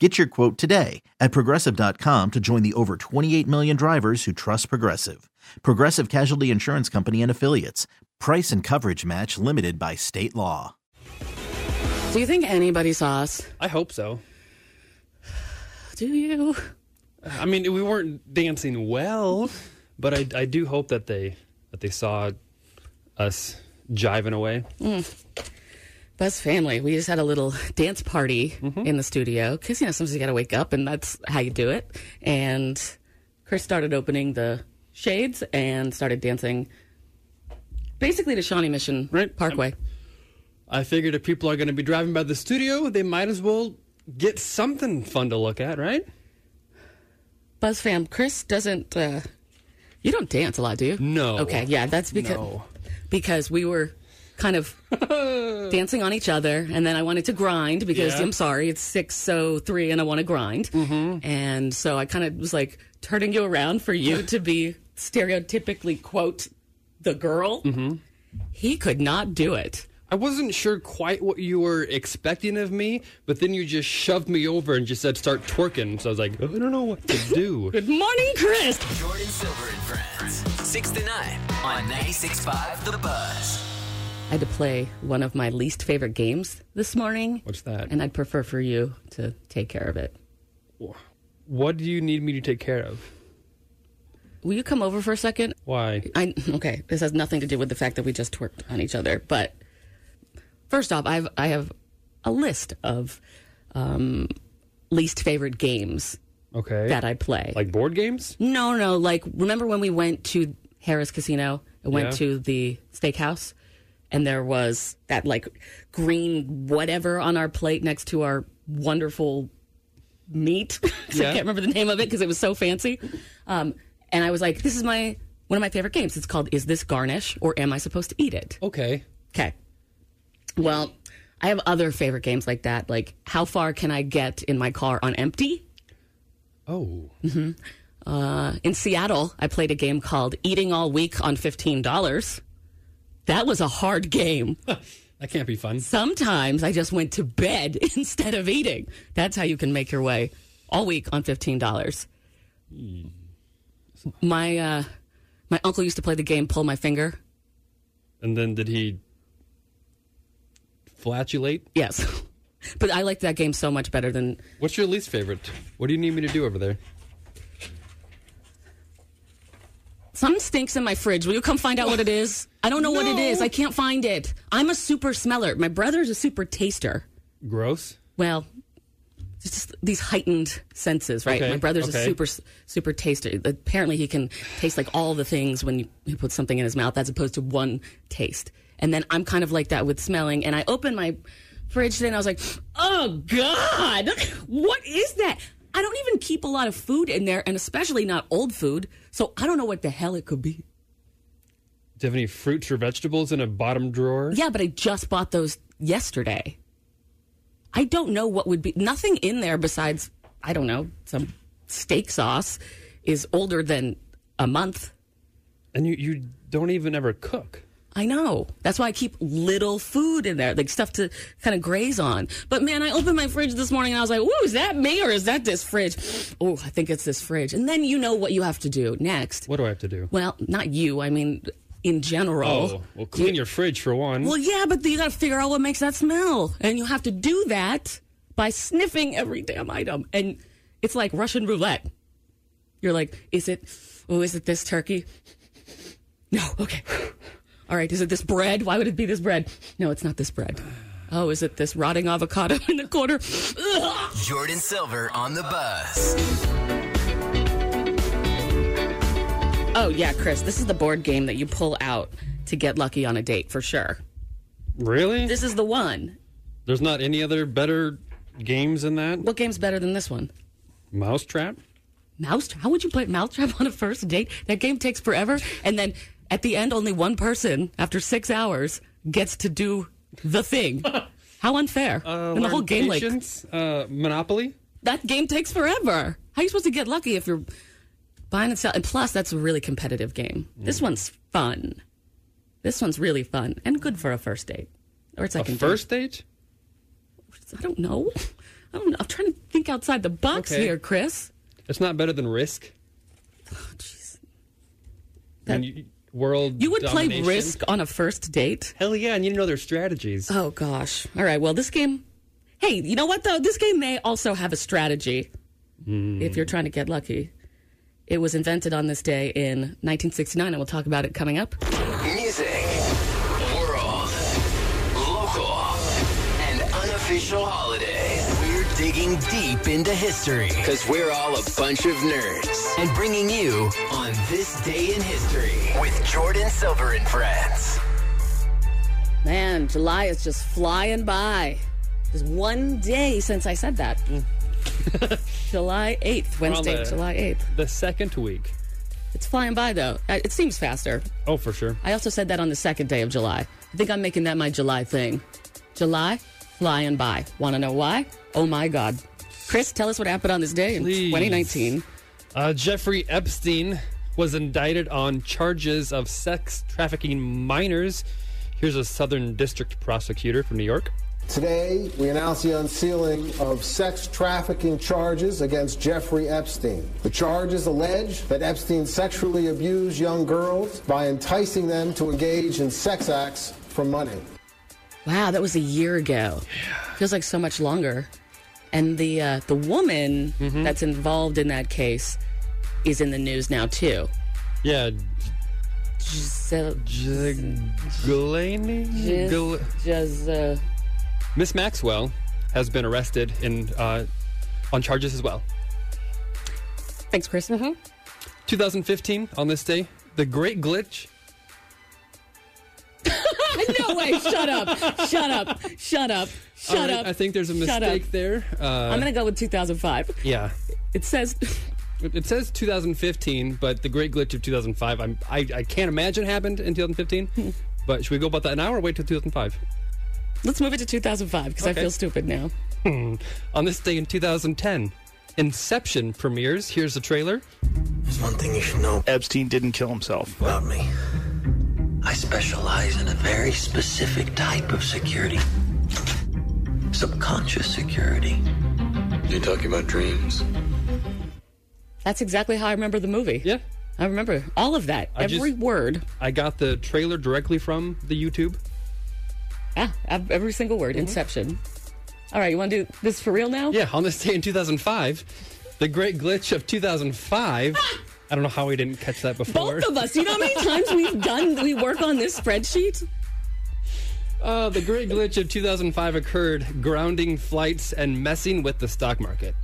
Get your quote today at progressive.com to join the over 28 million drivers who trust Progressive. Progressive Casualty Insurance Company and Affiliates. Price and coverage match limited by state law. Do you think anybody saw us? I hope so. Do you? I mean, we weren't dancing well, but I, I do hope that they that they saw us jiving away. Mm. Buzz family. We just had a little dance party in the studio because you know sometimes you got to wake up and that's how you do it. And Chris started opening the shades and started dancing, basically to Shawnee Mission Right. Parkway. I figured if people are going to be driving by the studio, they might as well get something fun to look at, right? Buzz fam, Chris doesn't. uh You don't dance a lot, do you? No. Okay, yeah, that's because No. because we were kind of dancing on each other, and then I wanted to grind because Yeah. I'm sorry, it's six so three, and I want to grind, mm-hmm. and so I kind of was like turning you around for you to be stereotypically quote the girl. Mm-hmm. He could not do it. I wasn't sure quite what you were expecting of me, but then you just shoved me over and just said start twerking. So I was like, I don't know what to do. Good morning, Chris. Jordan Silver and Friends. 6 to 9 on 96.5 The Buzz. I had to play one of my least favorite games this morning. What's that? And I'd prefer for you to take care of it. What do you need me to take care of? Will you come over for a second? Why? I okay. This has nothing to do with the fact that we just twerked on each other. But first off, I've I have a list of um, least favorite games Okay. that I play. like board games? no, no. Like remember when we went to Harrah's Casino and went Yeah. to the steakhouse, and there was that like green whatever on our plate next to our wonderful meat. 'Cause I can't remember the name of it because it was so fancy. Um, and I was like, "This is my one of my favorite games. It's called Is This Garnish or Am I Supposed to Eat It?" Okay. Okay. Well, I have other favorite games like that. Like, how far can I get in my car on empty? Oh. Uh, in Seattle, I played a game called Eating All Week on $15. That was a hard game. That can't be fun. Sometimes I just went to bed instead of eating. That's how you can make your way all week on $15. My, uh, my uncle used to play the game Pull My Finger. And then did he flatulate? Yes. but I liked that game so much better than What's your least favorite? What do you need me to do over there? Something stinks in my fridge. Will you come find out what it is? I don't know what it is. I can't find it. I'm a super smeller. My brother's a super taster. Gross. Well, it's just these heightened senses, right? Okay, My brother's a super super taster. Apparently, he can taste like all the things when you, you put something in his mouth, as opposed to one taste. And then I'm kind of like that with smelling. And I opened my fridge today, and I was like, "Oh God, what is that?" I don't even keep a lot of food in there, and especially not old food. So I don't know what the hell it could be. Do you have any fruits or vegetables in a bottom drawer? Yeah, but I just bought those yesterday. I don't know what would be nothing in there besides I don't know some steak sauce is older than a month. And you, you don't even ever cook. I know. That's why I keep little food in there, like stuff to kind of graze on. But man, I opened my fridge this morning and I was like, "Ooh, is that me or is that this fridge?" Oh, I think it's this fridge. And then you know what you have to do next. What do I have to do? Well, not you. I mean, in general. Oh, well, clean your fridge for one. Well, yeah, but you got to figure out what makes that smell, and you have to do that by sniffing every damn item. And It's like Russian roulette. You're like, is it, oh, is it this turkey? No, okay. All right, is it this bread? Why would it be this bread? No, it's not this bread. Oh, is it this rotting avocado in the corner? Ugh. Jordan Silver on the Buzz. Oh, yeah, Chris, this is the board game that you pull out to get lucky on a date for sure. Really? This is the one. There's not any other better games than that? What game's better than this one? Mousetrap? Mousetrap? How would you play Mousetrap on a first date? That game takes forever. And then at the end, only one person, after six hours, gets to do the thing. How unfair. Uh, and the whole game, like, uh, Monopoly? that game takes forever. How are you supposed to get lucky if you're buying and selling? And plus, that's a really competitive game. This one's fun. This one's really fun and good for a first date. Or it's A first date? I don't know. I don't know. I'm trying to think outside the box Okay. here, Chris. It's not better than Risk. Oh, Jeez. And you, world You would play. Risk on a first date? Hell yeah, and you know their strategies. Oh gosh. All right. Well, this game. Hey, you know what though? This game may also have a strategy. If you're trying to get lucky, it was invented on this day in 1969, and we'll talk about it coming up. Music, world, local, and unofficial holidays. We're digging deep into history because we're all a bunch of nerds and bringing you on this day in history with Jordan Silver and friends. Man, July is just flying by. Just one day since I said that. July 8th, Wednesday, the- July 8th. The second week. It's flying by though. Uh, It seems faster. Oh, for sure. I also said that on the second day of July. I think I'm making that my July thing. July, flying by. Want to know why? Oh my God. Chris, tell us what happened on this day in Please. 2019. Uh, Jeffrey Epstein was indicted on charges of sex trafficking minors. Here's a Southern District prosecutor from New York. Today, we announce the unsealing of sex trafficking charges against Jeffrey Epstein. The charges allege that Epstein sexually abused young girls by enticing them to engage in sex acts for money. Wow, that was a year ago. Feels like so much longer. And the uh, the woman that's involved in that case is in the news now too. Yeah, Giselle, Ghislaine? Gis- Gil- Gis- uh, Miss Maxwell has been arrested in uh, on charges as well. thanks, Chris. Uh-huh. 2015, on this day, the Great Glitch. no way! Shut up! Shut up! Shut up! Shut All right, up! I think there's a mistake there. Uh, I'm gonna go with 2005. yeah. It says It it says 2015, but the Great Glitch of 2005, I'm, I, I can't imagine happened in 2015. Hmm. but should we go about that now or wait till 2005? let's move it to 2005 because I feel stupid now. On this day in 2010, Inception premieres. Here's the trailer. There's one thing you should know Epstein didn't kill himself. about me. I specialize in a very specific type of security. Subconscious security. You talking about dreams? That's exactly how I remember the movie. Yeah. I remember all of that, I every just- word. I got the trailer directly from the YouTube. Yeah, every single word. Mm-hmm. Inception. All right, you want to do this for real now? Yeah, on this day in 2005, the Great Glitch of 2005. Ah! I don't know how we didn't catch that before. Both of us. You know how many times we've done? We work on this spreadsheet. Uh, the Great Glitch of 2005 occurred, grounding flights and messing with the stock market.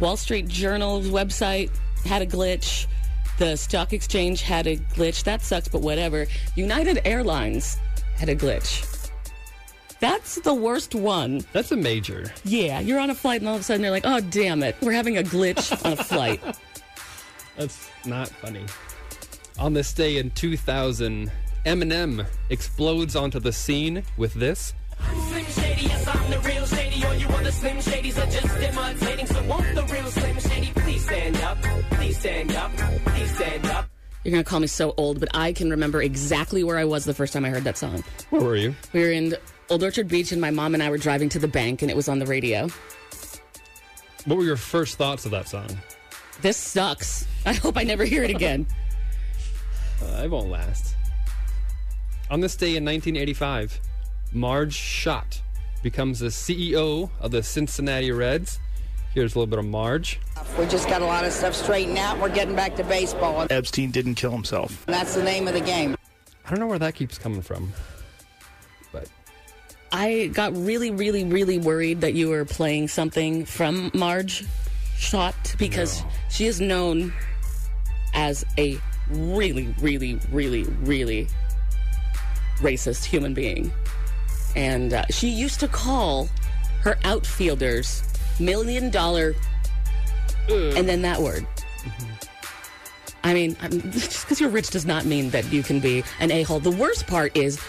Wall Street Journal's website had a glitch. The stock exchange had a glitch. That sucks, but whatever. United Airlines had a glitch. That's the worst one. That's a major. Yeah, you're on a flight and all of a sudden they're like, oh, damn it. We're having a glitch on a flight. That's not funny. On this day in 2000, Eminem explodes onto the scene with this. Slim Shady, yes, I'm the real Shady. All you other Slim Shadys are just imitating. So won't the real Slim Shady please stand up? Please stand up. Please stand up. You're going to call me so old, but I can remember exactly where I was the first time I heard that song. Where were you? We were in Old Orchard Beach, and my mom and I were driving to the bank, and it was on the radio. What were your first thoughts of that song? This sucks. I hope I never hear it again. Uh, it won't last. On this day in 1985, Marge Schott becomes the CEO of the Cincinnati Reds. Here's a little bit of Marge. We just got a lot of stuff straightened out. We're getting back to baseball. And Epstein didn't kill himself. that's the name of the game. I don't know where that keeps coming from, but I got really, really, really worried that you were playing something from Marge Schott because she is known as a really, really, really, really racist human being. And uh, she used to call her outfielders million dollar and then that word. I mean, I'm, just because you're rich does not mean that you can be an a hole. The worst part is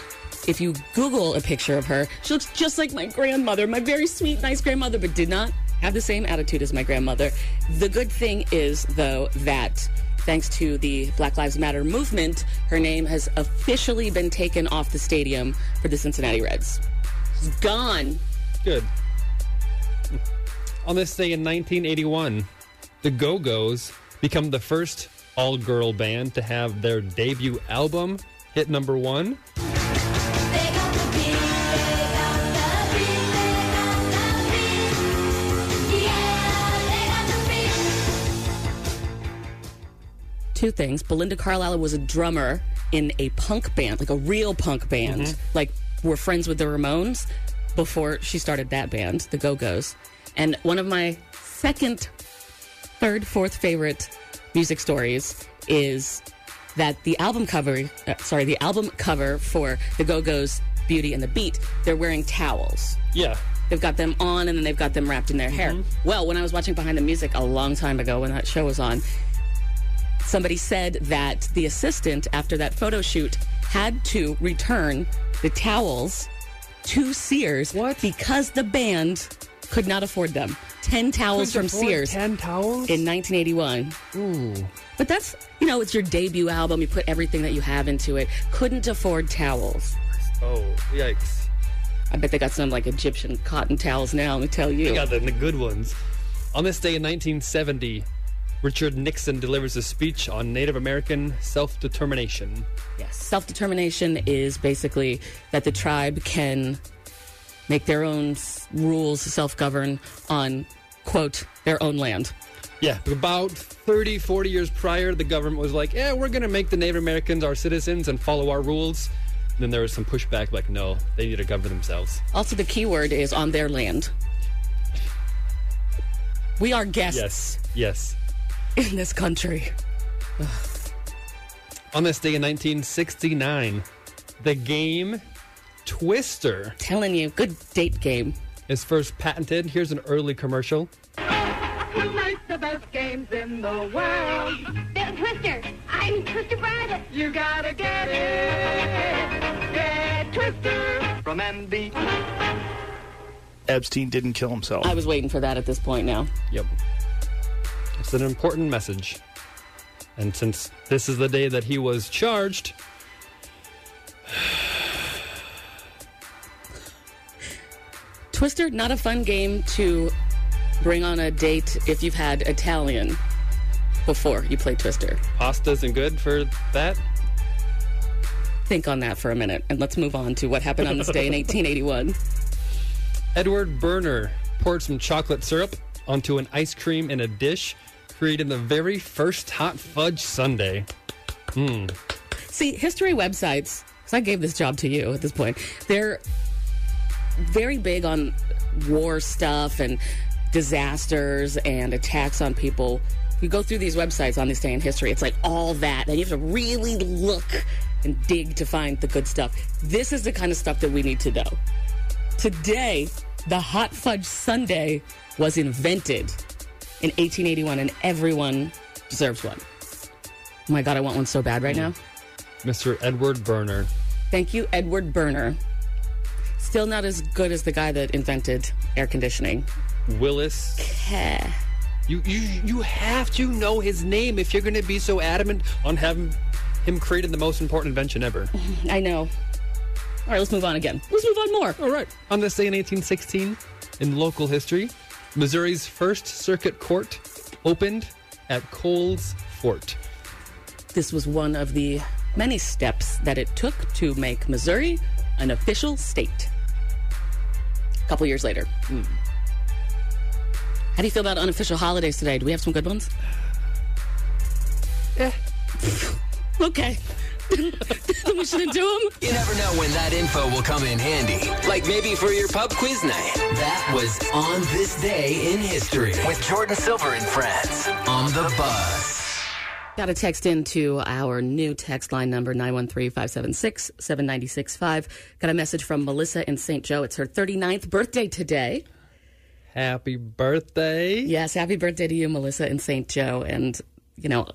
if you Google a picture of her, she looks just like my grandmother, my very sweet, nice grandmother, but did not have the same attitude as my grandmother. The good thing is, though, that thanks to the Black Lives Matter movement, her name has officially been taken off the stadium for the Cincinnati Reds. It's gone. good. On this day in 1981, the Go Go's become the first all girl band to have their debut album hit number one. Two things. Belinda Carlisle was a drummer in a punk band, like a real punk band. Like we're friends with the Ramones before she started that band, the Go Go's. And one of my second, third, fourth favorite music stories is that the album cover, uh, sorry, the album cover for the Go Go's Beauty and the Beat, they're wearing towels. Yeah. They've got them on and then they've got them wrapped in their hair. Well, when I was watching Behind the Music a long time ago when that show was on, somebody said that the assistant, after that photo shoot, had to return the towels to Sears What? because the band could not afford them. 10 towels Couldn't from Sears 10 towels? in 1981. Ooh. But that's, you know, it's your debut album. You put everything that you have into it. Couldn't afford towels. Oh, yikes. I bet they got some like Egyptian cotton towels now, let me tell you. They got the, the good ones. On this day in 1970, Richard Nixon delivers a speech on Native American self determination. Yes. Self determination is basically that the tribe can make their own rules, self govern on, quote, their own land. Yeah, about 30, 40 years prior, the government was like, yeah, we're going to make the Native Americans our citizens and follow our rules. And then there was some pushback, like, no, they need to govern themselves. Also, the key word is on their land. We are guests Yes, yes. In this country. On this day in 1969, the game Twister Telling you, good date game. is first patented. Here's an early commercial. Who makes the best games in the world? Bill Twister. I'm Twister Private. You gotta get it. Get Twister from MB. Epstein didn't kill himself. I was waiting for that at this point now. Yep. It's an important message. And since this is the day that he was charged, Twister, not a fun game to bring on a date if you've had Italian before you play Twister. pasta isn't good for that. Think on that for a minute and let's move on to what happened on this day in 1881. Edward Berner poured some chocolate syrup onto an ice cream in a dish, creating the very first hot fudge sundae. Mm. See, history websites, because I gave this job to you at this point, they're very big on war stuff and disasters and attacks on people. You go through these websites on this day in history, it's like all that. And you have to really look and dig to find the good stuff. This is the kind of stuff that we need to know. Today, the hot fudge sundae was invented in 1881, and everyone deserves one. Oh my God, I want one so bad right now. Mr. Edward Berner. Thank you, Edward Berner. Still not as good as the guy that invented air conditioning. Willis. Heh. You, you you have to know his name if you're going to be so adamant on having him creating the most important invention ever. I know. All right, let's move on again. Let's move on more. All right. On this day in 1816, in local history, Missouri's first circuit court opened at Coles Fort. This was one of the many steps that it took to make Missouri an official state. A couple years later. How do you feel about unofficial holidays today? Do we have some good ones? Eh. okay. We shouldn't do them? You never know when that info will come in handy. Like maybe for your pub quiz night. That was On This Day in History with Jordan Silver and friends on the Buzz. Got a text into our new text line number 913-576-7965. Got a message from Melissa in St. Joe. It's her 39th birthday today. Happy birthday. Yes, happy birthday to you, Melissa in St. Joe. And, you know,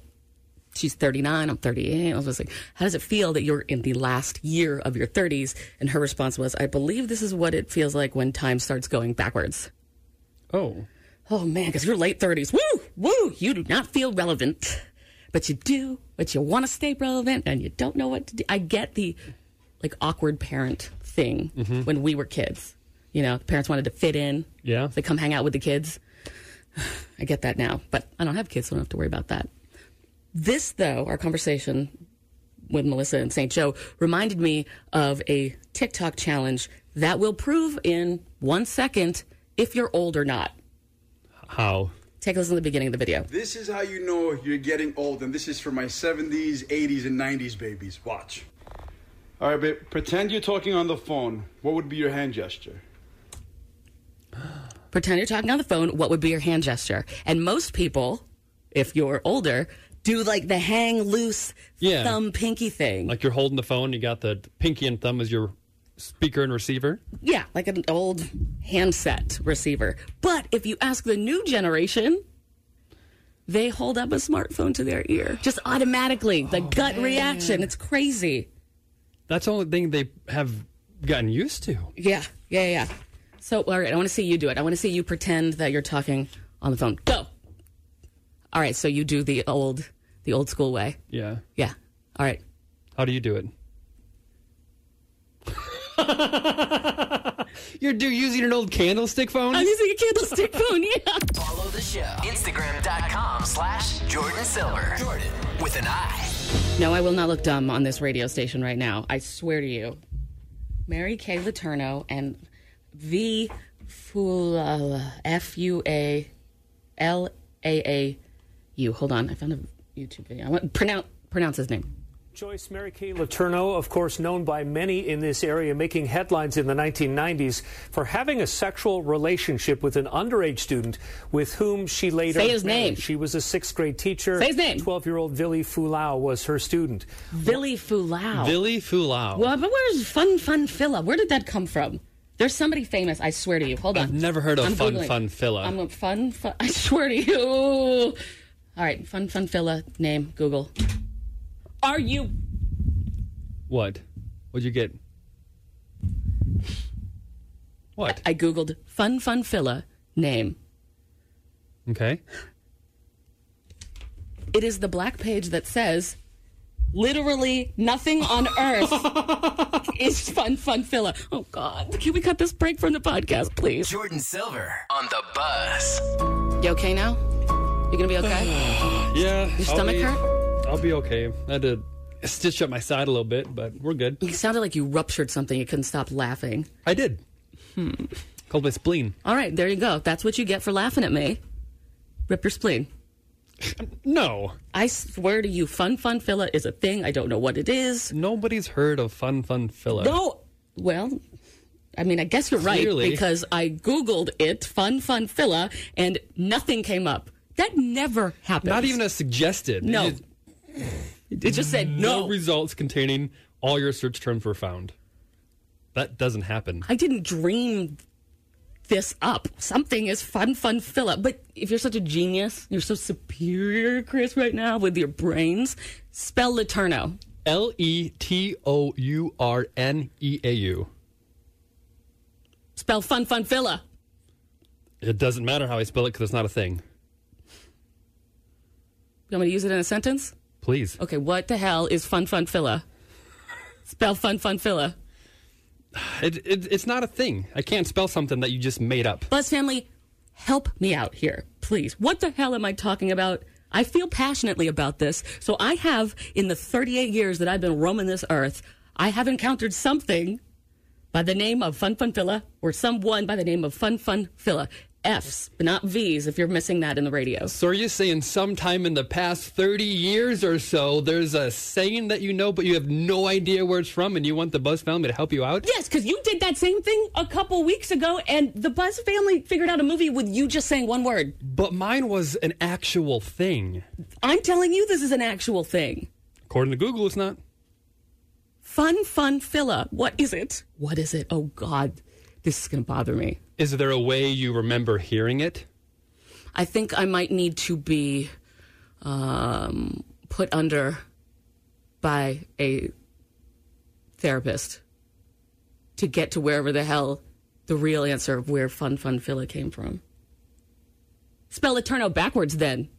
she's 39, I'm 38. I was like, how does it feel that you're in the last year of your 30s? And her response was, I believe this is what it feels like when time starts going backwards. Oh. Oh, man, because you're late 30s. Woo! Woo! You do not feel relevant. But you do, but you want to stay relevant and you don't know what to do. I get the like awkward parent thing Mm-hmm. when we were kids. You know, parents wanted to fit in. Yeah. They come hang out with the kids. I get that now, but I don't have kids, so I don't have to worry about that. This, though, our conversation with Melissa and St. Joe reminded me of a TikTok challenge that will prove in one second if you're old or not. How? Take a listen to the beginning of the video. This is how you know you're getting old, and this is for my 70s, 80s, and 90s babies. Watch. All right, babe, pretend you're talking on the phone. What would be your hand gesture? Pretend you're talking on the phone. What would be your hand gesture? And most people, if you're older, do like the hang loose Yeah. thumb pinky thing. Like you're holding the phone, you got the pinky and thumb as your speaker and receiver. Yeah, like an old handset receiver. But if you ask the new generation, they hold up a smartphone to their ear just automatically. The oh, gut reaction. It's crazy. That's the only thing they have gotten used to. Yeah, yeah, yeah. So, all right, I want to see you do it. I want to see you pretend that you're talking on the phone. Go. All right, so you do the old, the old school way. Yeah. Yeah. All right. How do you do it? You're do using an old candlestick phone? I'm using a candlestick phone. Yeah. Follow the show. Instagram.com slash Jordan Silver. Jordan with an I. No, I will not look dumb on this radio station right now. I swear to you. Mary Kay Letourneau and V Fula F U A L A A U. Hold on, I found a YouTube video. I want pronounce pronounce his name. Joyce Mary Kay Letourneau, of course known by many in this area, making headlines in the 1990s for having a sexual relationship with an underage student with whom she later Say his married. name. She was a sixth grade teacher. Say his name. 12 year old Vili Fualaau was her student. Vili Fualaau. Vili Fualaau. Well, but where's Fun Fun Filla? Where did that come from? There's somebody famous. I swear to you. Hold on. I've never heard of I'm Fun Googling. Fun Filla. I'm a fun, fun. I swear to you. All right, Fun Fun Filla name. Google. Are you? What? What'd you get? What? I googled Fun Fun Filla name. Okay. It is the black page that says literally nothing on earth is Fun Fun Filla. Oh God! Can we cut this break from the podcast, please? Jordan Silver on the Buzz. You okay now? You gonna be okay? Yeah. Your I'll stomach be- hurt? I'll be okay. I had to stitch up my side a little bit, but we're good. You sounded like you ruptured something. You couldn't stop laughing. I did. Hmm. Called my spleen. All right, there you go. That's what you get for laughing at me. Rip your spleen. No. I swear to you, Fun Fun Filla is a thing. I don't know what it is. Nobody's heard of Fun Fun Filla. No. Well, I mean, I guess you're right Clearly. because I Googled it, Fun Fun Filla, and nothing came up. That never happens. Not even a suggested. No. It- It just said no no. results containing all your search terms were found. That doesn't happen. I didn't dream this up. Something is Fun Fun Filla. But if you're such a genius, you're so superior, Chris, right now with your brains, spell Letourneau. L E T O U R N E A U. Spell Fun Fun Filla. It doesn't matter how I spell it because it's not a thing. You want me to use it in a sentence? Please. Okay, what the hell is Fun Fun Filla? Spell Fun Fun Filla. It, it, it's not a thing. I can't spell something that you just made up. Buzz family, help me out here, please. What the hell am I talking about? I feel passionately about this. So I have, in the 38 years that I've been roaming this earth, I have encountered something by the name of Fun Fun Filla or someone by the name of Fun Fun Filla. F's, but not V's if you're missing that in the radio. So are you saying sometime in the past 30 years or so, there's a saying that you know, but you have no idea where it's from, and you want the Buzz family to help you out? Yes, because you did that same thing a couple weeks ago, and the Buzz family figured out a movie with you just saying one word. But mine was an actual thing. I'm telling you, this is an actual thing. According to Google, it's not. Fun, fun, filla. What is it? What is it? Oh, God. This is going to bother me. Is there a way you remember hearing it? I think I might need to be um, put under by a therapist to get to wherever the hell the real answer of where Fun Fun Filla came from. Spell Letourneau backwards then.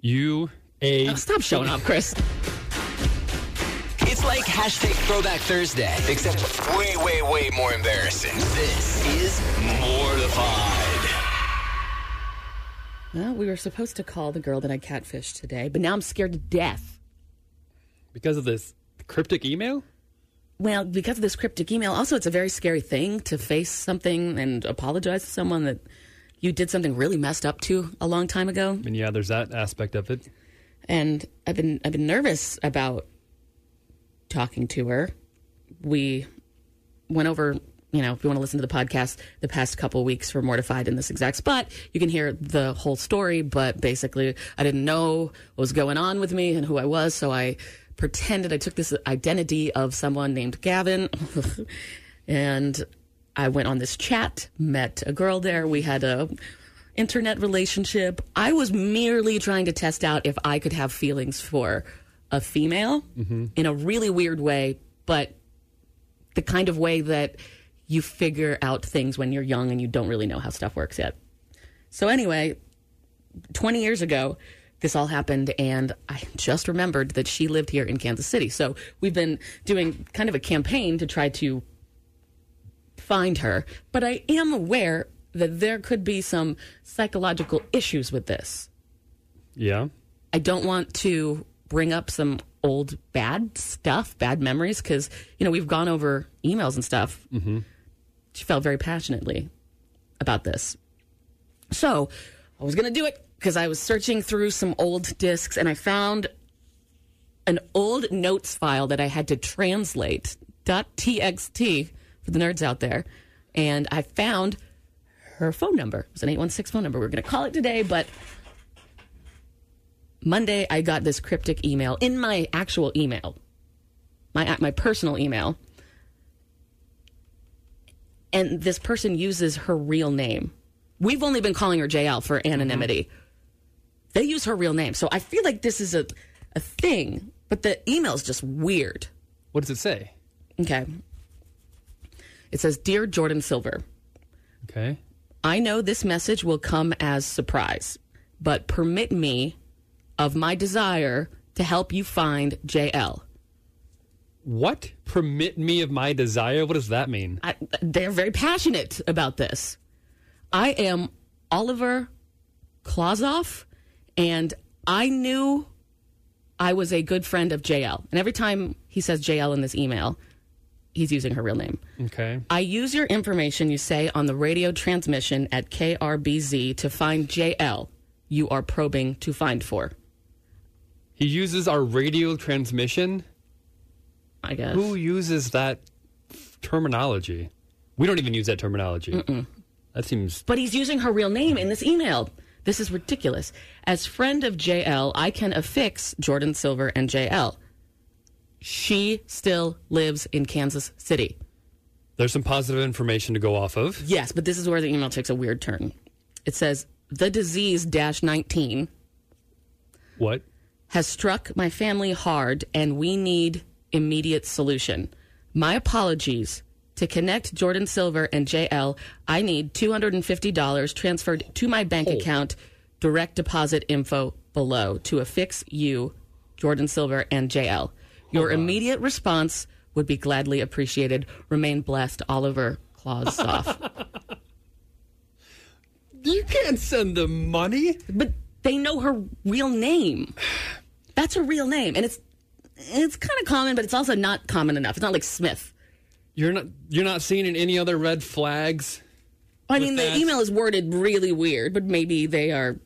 U A. Oh, stop showing up, Chris. It's like hashtag Throwback Thursday, except way, way, way more embarrassing. This is Mortified. Well, we were supposed to call the girl that I catfished today, but now I'm scared to death. Because of this cryptic email? Well, because of this cryptic email, also it's a very scary thing to face something and apologize to someone that you did something really messed up to a long time ago. And yeah, there's that aspect of it. And I've been I've been nervous about talking to her. We went over, you know, if you want to listen to the podcast, the past couple weeks for Mortified in this exact spot, you can hear the whole story. But basically, I didn't know what was going on with me and who I was, so I pretended I took this identity of someone named Gavin, and I went on this chat, met a girl there. We had a internet relationship. I was merely trying to test out if I could have feelings for a female mm-hmm. in a really weird way, but the kind of way that you figure out things when you're young and you don't really know how stuff works yet. So, anyway, 20 years ago, this all happened, and I just remembered that she lived here in Kansas City. So, we've been doing kind of a campaign to try to find her, but I am aware that there could be some psychological issues with this. Yeah. I don't want to bring up some old bad stuff, bad memories, because, you know, we've gone over emails and stuff. Mm-hmm. She felt very passionately about this. So I was going to do it because I was searching through some old discs and I found an old notes file that I had to translate .txt for the nerds out there. And I found her phone number. It was an 816 phone number. We are going to call it today, but Monday I got this cryptic email in my actual email, my my personal email, and this person uses her real name. We've only been calling her JL for mm-hmm. anonymity. They use her real name, so I feel like this is a a thing, but the email's just weird. What does it say? Okay. It says, "Dear Jordan Silver." Okay. I know this message will come as surprise, but permit me of my desire to help you find JL. What? Permit me of my desire? What does that mean? I, they're very passionate about this. I am Oliver Klausoff, and I knew I was a good friend of JL. And every time he says JL in this email, he's using her real name. Okay. I use your information you say on the radio transmission at KRBZ to find JL you are probing to find for. He uses our radio transmission? I guess. Who uses that terminology? We don't even use that terminology. Mm-mm. That seems. But he's using her real name in this email. This is ridiculous. As friend of JL, I can affix Jordan Silver and JL. She still lives in Kansas City. There's some positive information to go off of. Yes, but this is where the email takes a weird turn. It says, the disease dash 19 What? Has struck my family hard and we need immediate solution. My apologies. To connect Jordan Silver and JL, I need $250 transferred to my bank oh. account. Direct deposit info below to affix you, Jordan Silver and JL. Your oh, immediate response would be gladly appreciated. Remain blessed, Oliver Klausoff. You can't send them money. But they know her real name. That's her real name, and it's it's kind of common, but it's also not common enough. It's not like Smith. You're not. You're not seeing in any other red flags. I mean, the email is worded really weird, but maybe they are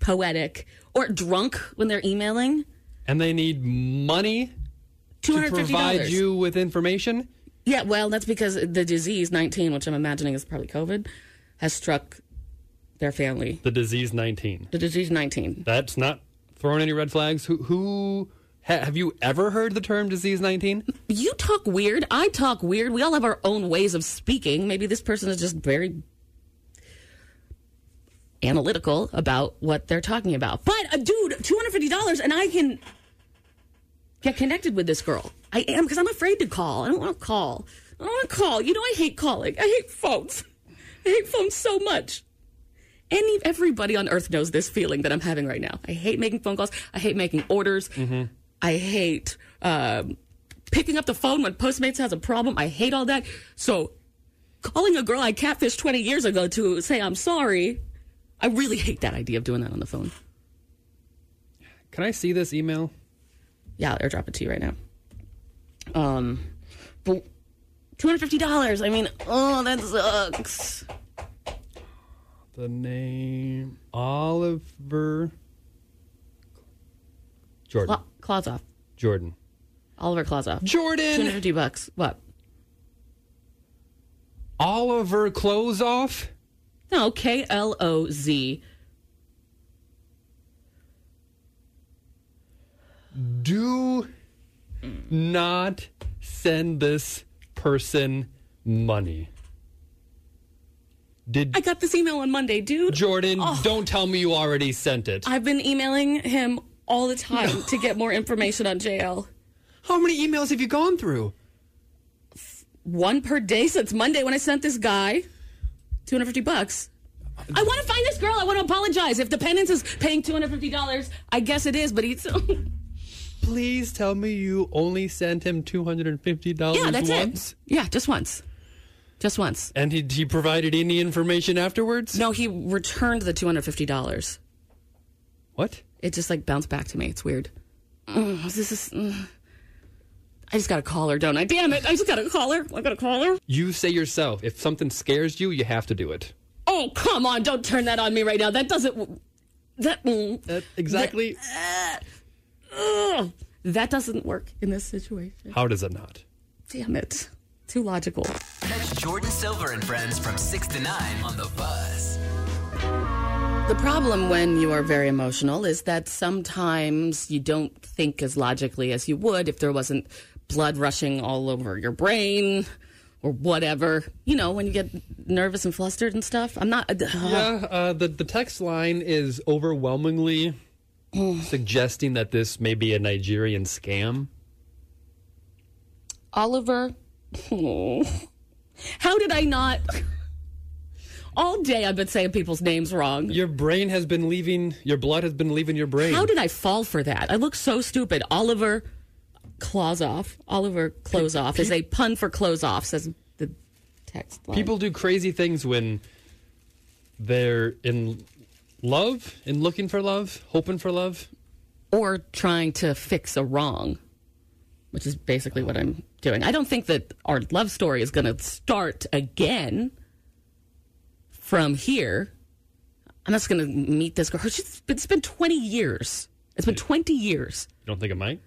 poetic or drunk when they're emailing. and they need money to provide you with information. Yeah, well, that's because the disease 19, which I'm imagining is probably COVID, has struck their family. The disease 19. The disease 19. That's not throwing any red flags. Who, who ha, have you ever heard the term disease 19? You talk weird. I talk weird. We all have our own ways of speaking. Maybe this person is just very analytical about what they're talking about. But, uh, dude, $250 and I can get connected with this girl. I am because I'm afraid to call. I don't want to call. I don't want to call. You know, I hate calling. I hate phones. I hate phones so much. Any everybody on earth knows this feeling that I'm having right now. I hate making phone calls. I hate making orders. I hate um, picking up the phone when Postmates has a problem. I hate all that. So, calling a girl I catfished 20 years ago to say I'm sorry, I really hate that idea of doing that on the phone. Can I see this email? Yeah, I'll airdrop it to you right now. Um, but two hundred fifty dollars. I mean, oh, that sucks. The name Oliver Jordan. Cla- claws off. Jordan. Oliver claws off. Jordan. Two hundred fifty bucks. What? Oliver clothes off. No, K L O Z. Do mm. not send this person money. Did I got this email on Monday, dude. Jordan? Oh. Don't tell me you already sent it. I've been emailing him all the time to get more information on JL. How many emails have you gone through? One per day since Monday when I sent this guy 250 bucks. I want to find this girl. I want to apologize. If the penance is paying $250, I guess it is, but he's. Please tell me you only sent him two hundred and fifty dollars yeah, that's once, it. Yeah, just once. Just once. and he, he provided any information afterwards. No, he returned the $250. What? It just like bounced back to me. It's weird. Mm, this is. mm. I just got to call her, don't I? Damn it. I just got to call her. I got to call her. You say yourself, if something scares you, you have to do it. Oh, come on. Don't turn that on me right now. That doesn't. That. mm, That exactly. ugh, that doesn't work in this situation. How does it not? Damn it. Too logical. Catch Jordan Silver and friends from 6 to 9 on the Buzz. The problem when you are very emotional is that sometimes you don't think as logically as you would if there wasn't blood rushing all over your brain or whatever. You know, when you get nervous and flustered and stuff. I'm not. Yeah, uh, the the text line is overwhelmingly suggesting that this may be a Nigerian scam. Oliver. How did I not? All day I've been saying people's names wrong. Your brain has been leaving. Your blood has been leaving your brain. How did I fall for that? I look so stupid. Oliver claws off. Oliver close off is a pun for close off, says the text line. People do crazy things when they're in love, in looking for love, hoping for love. or trying to fix a wrong, which is basically what I'm doing. I don't think that our love story is going to start again from here. I'm just going to meet this girl. She's been, it's been 20 years. It's been 20 years. You don't think it might?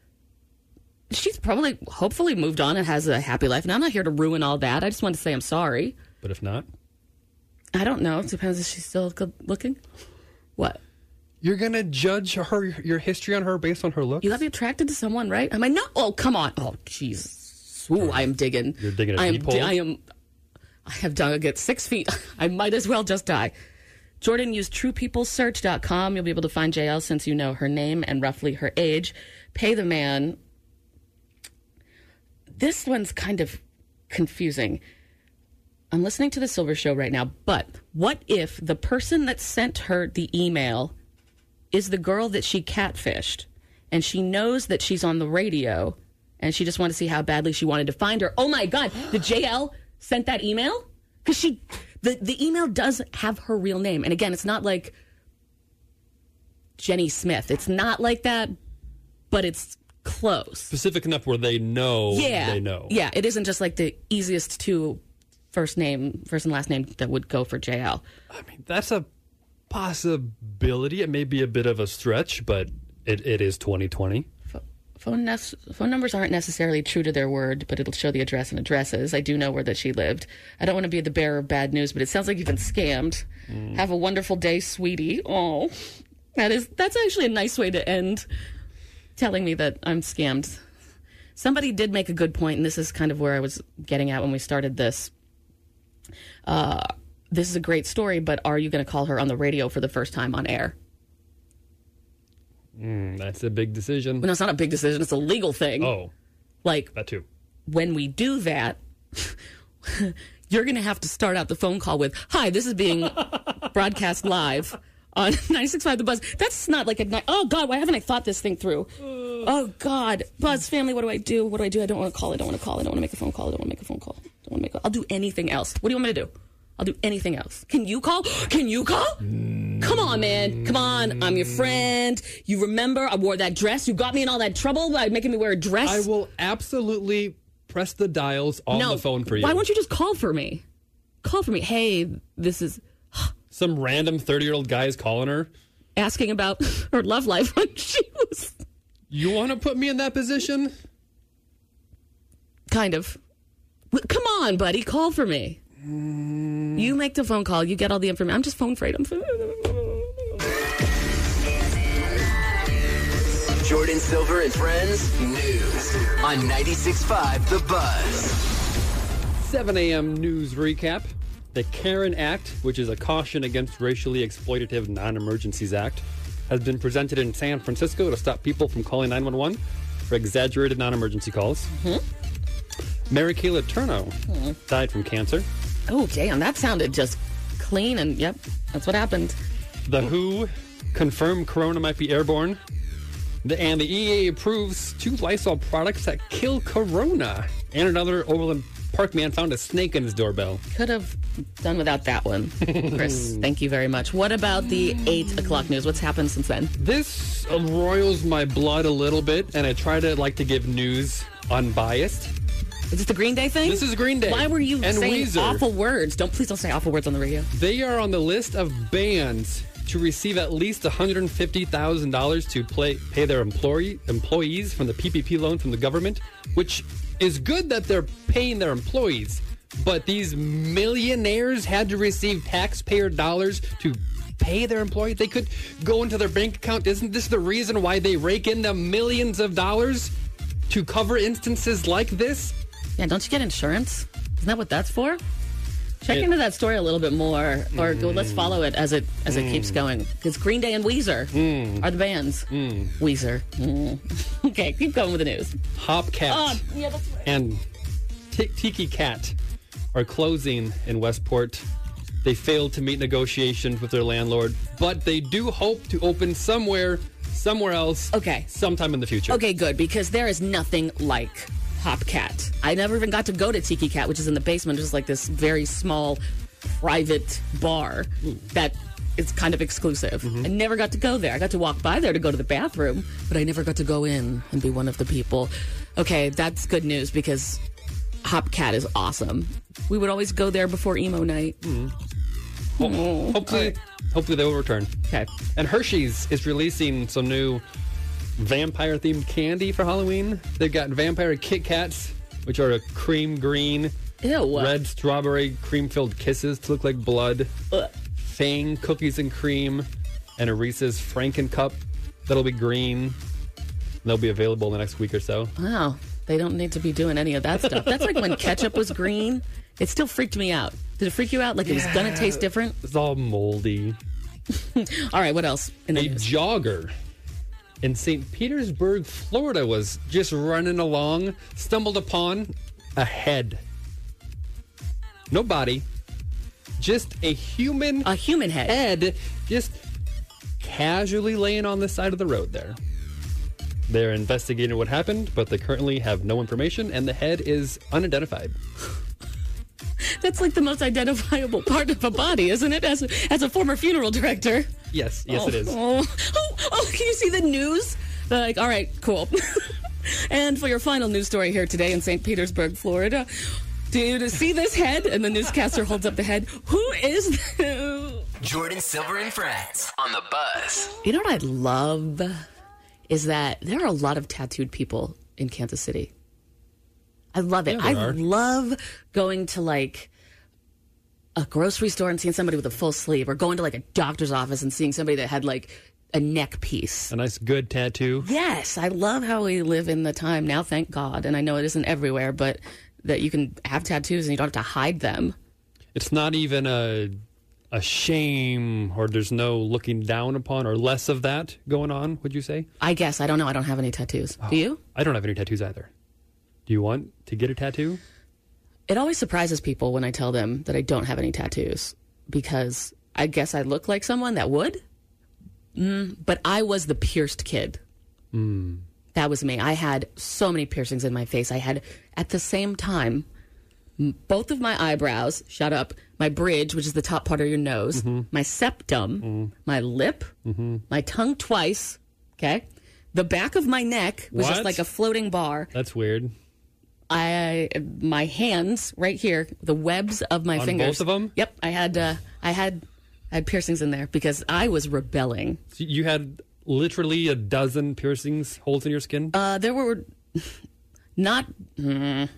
She's probably, hopefully, moved on and has a happy life. And I'm not here to ruin all that. I just want to say I'm sorry. But if not, I don't know. It depends if she's still good looking. What? you're gonna judge her your history on her based on her look. You got to be attracted to someone, right? Am I not? Oh, come on. Oh, jeez. Ooh, I am digging. You're digging a I am. deep hole? I am. I have dug at six feet. I might as well just die. Jordan used truepeoplesearch.com. You'll be able to find JL since you know her name and roughly her age. Pay the man. This one's kind of confusing. I'm listening to the Silver Show right now, but what if the person that sent her the email is the girl that she catfished and she knows that she's on the radio and she just wanted to see how badly she wanted to find her. Oh my God, the JL sent that email? Because she, the, the email does have her real name. And again, it's not like Jenny Smith. It's not like that, but it's close. Specific enough where they know Yeah. they know. Yeah, it isn't just like the easiest to first name, first and last name that would go for JL. I mean, that's a possibility. It may be a bit of a stretch, but it, it is 2020. Phone, nes- phone numbers aren't necessarily true to their word, but it'll show the address and addresses. I do know where that she lived. I don't want to be the bearer of bad news, but it sounds like you've been scammed. Mm. Have a wonderful day, sweetie. Oh, that is that's actually a nice way to end. Telling me that I'm scammed. Somebody did make a good point, and this is kind of where I was getting at when we started this. Uh, this is a great story, but are you going to call her on the radio for the first time on air? Mm, that's a big decision. No, it's not a big decision. It's a legal thing. Oh, like that too. when we do that, you're going to have to start out the phone call with, "Hi, this is being broadcast live on 96.5 The Buzz." That's not like a oh god, why haven't I thought this thing through? Oh god, Buzz family, what do I do? What do I do? I don't want to call. I don't want to call. I don't want to make a phone call. I don't want to make a phone call. I don't want to make. A, I'll do anything else. What do you want me to do? I'll do anything else. Can you call? Can you call? Come on, man. Come on. I'm your friend. You remember I wore that dress? You got me in all that trouble by making me wear a dress? I will absolutely press the dials on no, the phone for you. Why won't you just call for me? Call for me. Hey, this is Some random 30 year old guy is calling her. asking about her love life when she was You want to put me in that position? kind of. Come on, buddy. Call for me. You make the phone call. You get all the information. I'm just phone afraid. I'm. Jordin Silver and Friends News on 96.5 The Buzz. 7 a.m. news recap. The Karen Act, which is a caution against racially exploitative non emergencies act, has been presented in San Francisco to stop people from calling 911 for exaggerated non emergency calls. Mm-hmm. Mary Kay Letourneau mm-hmm. died from cancer. Oh, damn. That sounded just clean. And yep, that's what happened. The WHO confirmed corona might be airborne. The, and the EA approves two Lysol products that kill corona. And another Overland Park man found a snake in his doorbell. Could have done without that one. Chris, thank you very much. What about the 8 o'clock news? What's happened since then? This roils my blood a little bit, and I try to like to give news unbiased. Is this the Green Day thing? This is Green Day. Why were you and saying Weezer. awful words? Don't please don't say awful words on the radio. They are on the list of bands to receive at least $150,000 to play, pay their employee, employees from the PPP loan from the government, which is good that they're paying their employees. But these millionaires had to receive taxpayer dollars to pay their employees. They could go into their bank account. Isn't this the reason why they rake in the millions of dollars to cover instances like this? Yeah, don't you get insurance? Isn't that what that's for? Check It- into that story a little bit more, or go, let's follow it as it as it Mm. keeps going. Because Green Day and Weezer are the bands. Weezer. Mm. okay, keep going with the news. Hopcat. Oh, yeah, that's right. and Ti- Tiki Cat are closing in Westport. They failed to meet negotiations with their landlord, but they do hope to open somewhere, somewhere else. Okay. Sometime in the future. Okay, good because there is nothing like Hopcat. I never even got to go to Tiki Cat, which is in the basement, just like this very small private bar that is kind of exclusive. Mm-hmm. I never got to go there. I got to walk by there to go to the bathroom, but I never got to go in and be one of the people. Okay, that's good news because Hopcat is awesome. We would always go there before emo night. Ho- hopefully, hopefully they will return. Okay. And Hershey's is releasing some new vampire themed candy for Halloween. They've got vampire Kit Kats, which are a cream green, Ew. red strawberry cream filled kisses to look like blood. Ugh. Fang cookies and cream, and a Reese's Franken cup that'll be green. They'll be available in the next week or so. Wow, they don't need to be doing any of that stuff. That's like when ketchup was green. It still freaked me out. Did it freak you out? Like it was gonna taste different? It's all moldy. All right, what else? In the a news? jogger in St. Petersburg, Florida, was just running along, stumbled upon a head. No body, just a human, a human head, head, just casually laying on the side of the road there. They're investigating what happened, but they currently have no information, and the head is unidentified. That's like the most identifiable part of a body, isn't it? As a, as a former funeral director. Yes, yes, oh, it is. Oh, oh, oh, oh, can you see the news? They're like, all right, cool. and for your final news story here today in St. Petersburg, Florida, Do you see this head? And the newscaster holds up the head. Who is Jordin Silver and Friends on the buzz. You know what I love is that there are a lot of tattooed people in Kansas City. I love it. Yeah, I are. love going to like a grocery store and seeing somebody with a full sleeve, or going to like a doctor's office and seeing somebody that had like a neck piece. A nice good tattoo. Yes, I love how we live in the time now, thank God. And I know it isn't everywhere, but that you can have tattoos and you don't have to hide them. It's not even a a shame or there's no looking down upon or less of that going on, would you say? I guess. I don't know. I don't have any tattoos. Oh, Do you? I don't have any tattoos either. Do you want to get a tattoo? It always surprises people when I tell them that I don't have any tattoos because I guess I look like someone that would. Mm, but I was the pierced kid. Mm. That was me. I had so many piercings in my face. I had, at the same time, both of my eyebrows, shut up, my bridge, which is the top part of your nose, Mm-hmm. my septum, my lip, my tongue twice, okay? The back of my neck was just like a floating bar. That's weird. I my hands right here, the webs of my On fingers. both of 'em? Yep, I had uh, I had I had piercings in there because I was rebelling. So you had literally a dozen piercings, holes in your skin? Uh, there were not mm,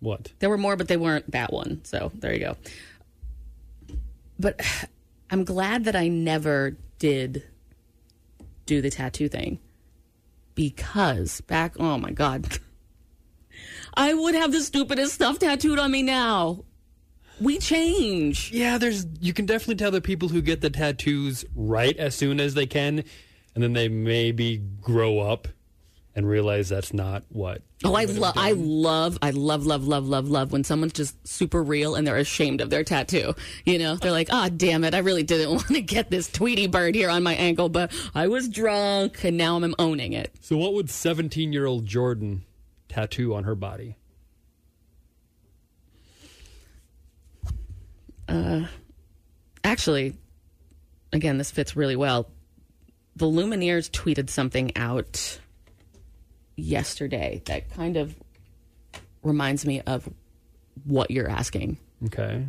what? there were more, but they weren't that one. So there you go. But I'm glad that I never did do the tattoo thing because back oh my god, I would have the stupidest stuff tattooed on me now. We change. Yeah, there's you can definitely tell the people who get the tattoos right as soon as they can, and then they maybe grow up and realize that's not what. Oh, I love, I love, I love, love, love, love, love when someone's just super real and they're ashamed of their tattoo. You know, they're like, ah, damn it, I really didn't want to get this Tweety bird here on my ankle, but I was drunk and now I'm owning it. So, what would 17 year old Jordin tattoo on her body? Uh, actually, again, this fits really well. The Lumineers tweeted something out yesterday that kind of reminds me of what you're asking. Okay.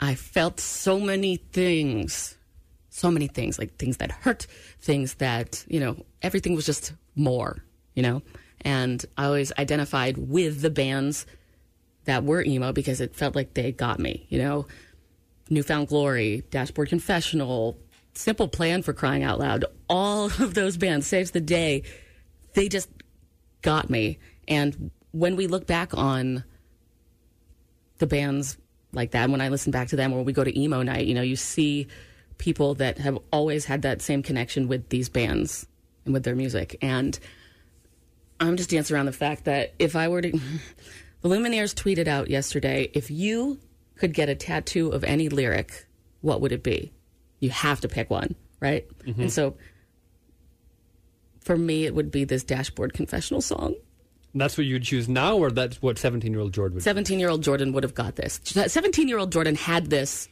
I felt so many things, so many things, like things that hurt, things that, you know, everything was just more, you know? And I always identified with the bands that were emo because it felt like they got me, you know? Newfound Glory, Dashboard Confessional, Simple Plan for crying out loud. All of those bands, Saves the Day, they just got me. And when we look back on the bands like that, when I listen back to them, or we go to emo night, you know, you see people that have always had that same connection with these bands and with their music. And I'm just dancing around the fact that if I were to, the Lumineers tweeted out yesterday, if you could get a tattoo of any lyric, what would it be? You have to pick one, right? Mhm. And so for me, it would be this dashboard confessional song. That's what you'd choose now, or that's what 17 year old Jordin would 17 year old Jordin would have got this. 17 year old Jordin had this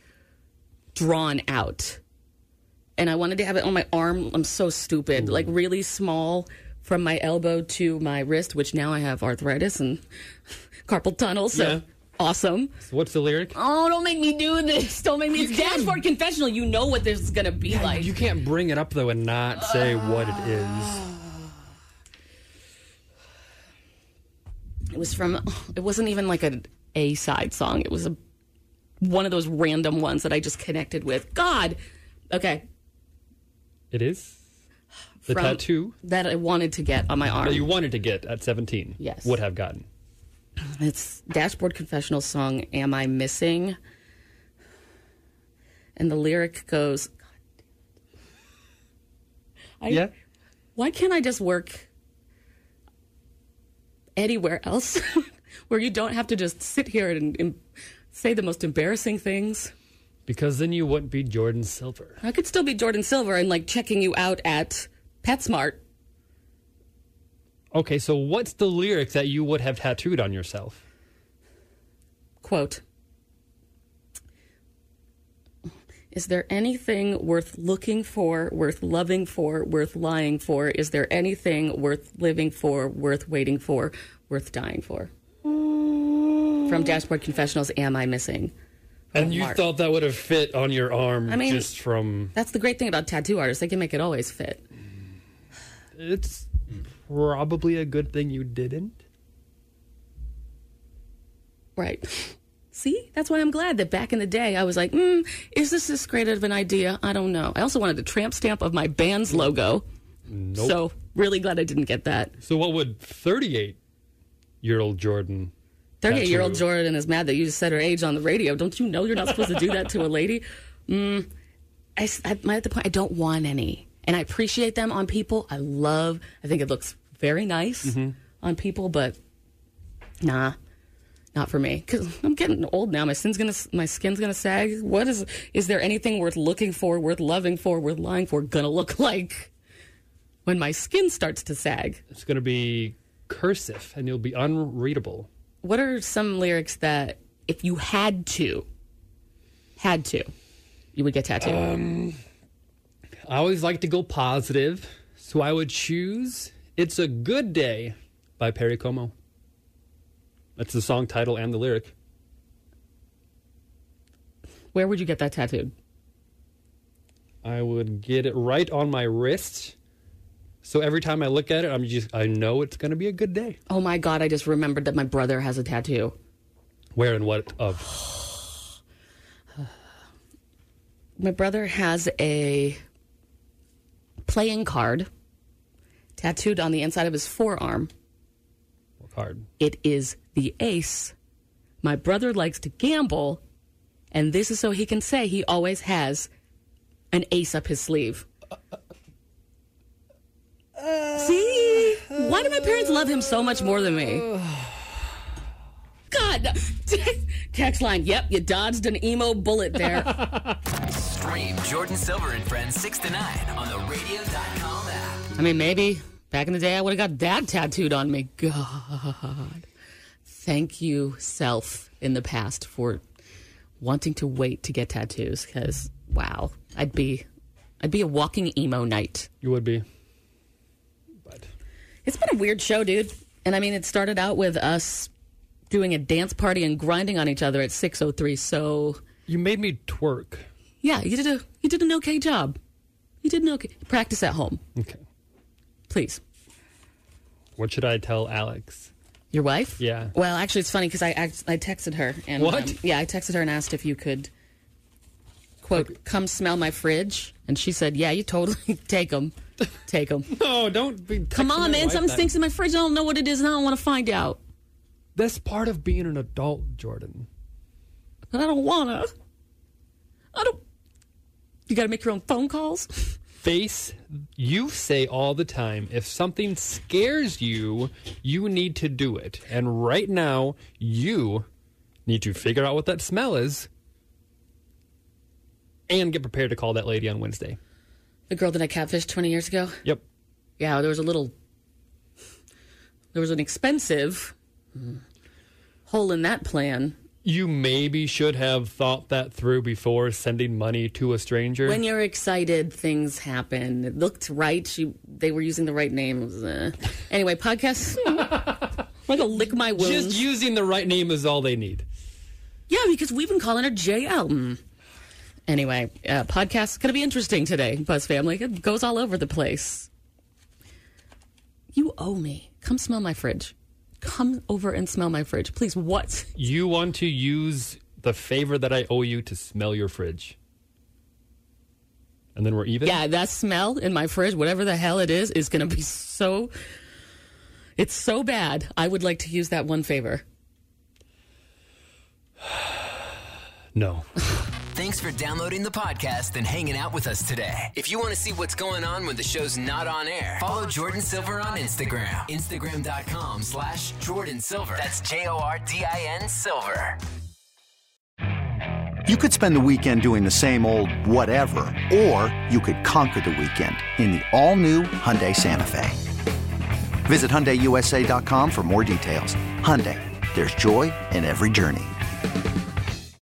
drawn out. And I wanted to have it on my arm. I'm so stupid. Like really small from my elbow to my wrist, which now I have arthritis and carpal tunnel. So Yeah. awesome. So what's the lyric? Oh, don't make me do this. Don't make me. It's dashboard confessional. You know what this is going to be like. You can't bring it up, though, and not say what it is. It was from. It wasn't even like a A side song. It was a one of those random ones that I just connected with. God. Okay. It is? The From- tattoo that I wanted to get on my arm. that you wanted to get at 17. Yes. Would have gotten. It's Dashboard Confessional song Am I Missing? And the lyric goes I, Yeah. Why can't I just work anywhere else where you don't have to just sit here and, and say the most embarrassing things? Because then you wouldn't be Jordin Silver. I could still be Jordin Silver and like checking you out at PetSmart. Okay, so what's the lyric that you would have tattooed on yourself? Quote Is there anything worth looking for, worth loving for, worth lying for? Is there anything worth living for, worth waiting for, worth dying for? from Dashboard Confessionals, Am I Missing? And you Mark. thought that would have fit on your arm I mean- just from. That's the great thing about tattoo artists. They can make it always fit. It's probably a good thing you didn't. Right. See, that's why I'm glad that back in the day I was like, mm, is this this great of an idea? I don't know. I also wanted the tramp stamp of my band's logo. Nope. So, really glad I didn't get that. So what would 38 year old Jordin? 38 year old? Jordin is mad that you just said her age on the radio. Don't you know you're not supposed to do that to a lady? Mm, I'm at the point I don't want any. And I appreciate them on people. I love, I think it looks very nice Mm-hmm. on people, but nah, not for me. Because I'm getting old now. My skin's gonna, my skin's gonna sag. What is, is there anything worth looking for, worth loving for, worth lying for, gonna look like when my skin starts to sag? It's to be cursive and you'll be unreadable. what are some lyrics that if you had to had to you would get tattooed Um, I always like to go positive, so I would choose It's a Good Day by Perry Como. That's the song title and the lyric. where would you get that tattooed I would get it right on my wrist. So every time I look at it, I'm just I know it's going to be a good day. oh my god i just remembered that my brother has a tattoo Where and what of? my brother has a playing card tattooed on the inside of his forearm What card? it is the ace my brother likes to gamble and this is so he can say he always has an ace up his sleeve See? Why do my parents love him so much more than me? God. Text line. Yep, you dodged an emo bullet there. Stream Jordin Silver and Friends 6 to 9 on the radio.com app. I mean, maybe back in the day I would have got that tattooed on me. God. Thank you, self, in the past for wanting to wait to get tattoos because, wow, I'd be. I'd be a walking emo night. You would be. But it's been a weird show, dude. And I mean, it started out with us doing a dance party and grinding on each other at 6:03. So You made me twerk. yeah, you did a you did an okay job. You did an okay practice at home, Okay. please. What should I tell Alex? Your wife? Yeah. Well, actually, it's funny because I act- I texted her and What? um, yeah, I texted her and asked if you could quote come smell my fridge, and she said, "Yeah, you totally take them, take them." No, don't be. Come on, man, something that. stinks in my fridge. I don't know what it is, and I don't want to find out. That's part of being an adult, Jordin. But I don't wanna. I don't. You got to make your own phone calls. Face, you say all the time, if something scares you, you need to do it. And right now, you need to figure out what that smell is and get prepared to call that lady on Wednesday. The girl that I catfished 20 years ago. Yep. Yeah, there was a little. There was an expensive hmm, hole in that plan. You maybe should have thought that through before sending money to a stranger. When you're excited, things happen. It looked right. She, they were using the right name. It was, uh, Anyway, podcast. I'm gonna lick my wounds. Just using the right name is all they need. yeah, because we've been calling her JL. Anyway, uh, podcast gonna be interesting today, Buzz Family. It goes all over the place. You owe me. Come smell my fridge. Come over and smell my fridge, please. What? You want to use the favor that I owe you to smell your fridge. And then we're even? Yeah, that smell in my fridge, whatever the hell it is, is going to be so. It's so bad. I would like to use that one favor. No. Thanks for downloading the podcast and hanging out with us today. If you want to see what's going on when the show's not on air, follow Jordin Silver on Instagram. Instagram.com slash Jordin Silver. That's J O R D I N Silver. You could spend the weekend doing the same old whatever, or you could conquer the weekend in the all-new Hyundai Santa Fe. Visit HyundaiUSA.com for more details. Hyundai, there's joy in every journey.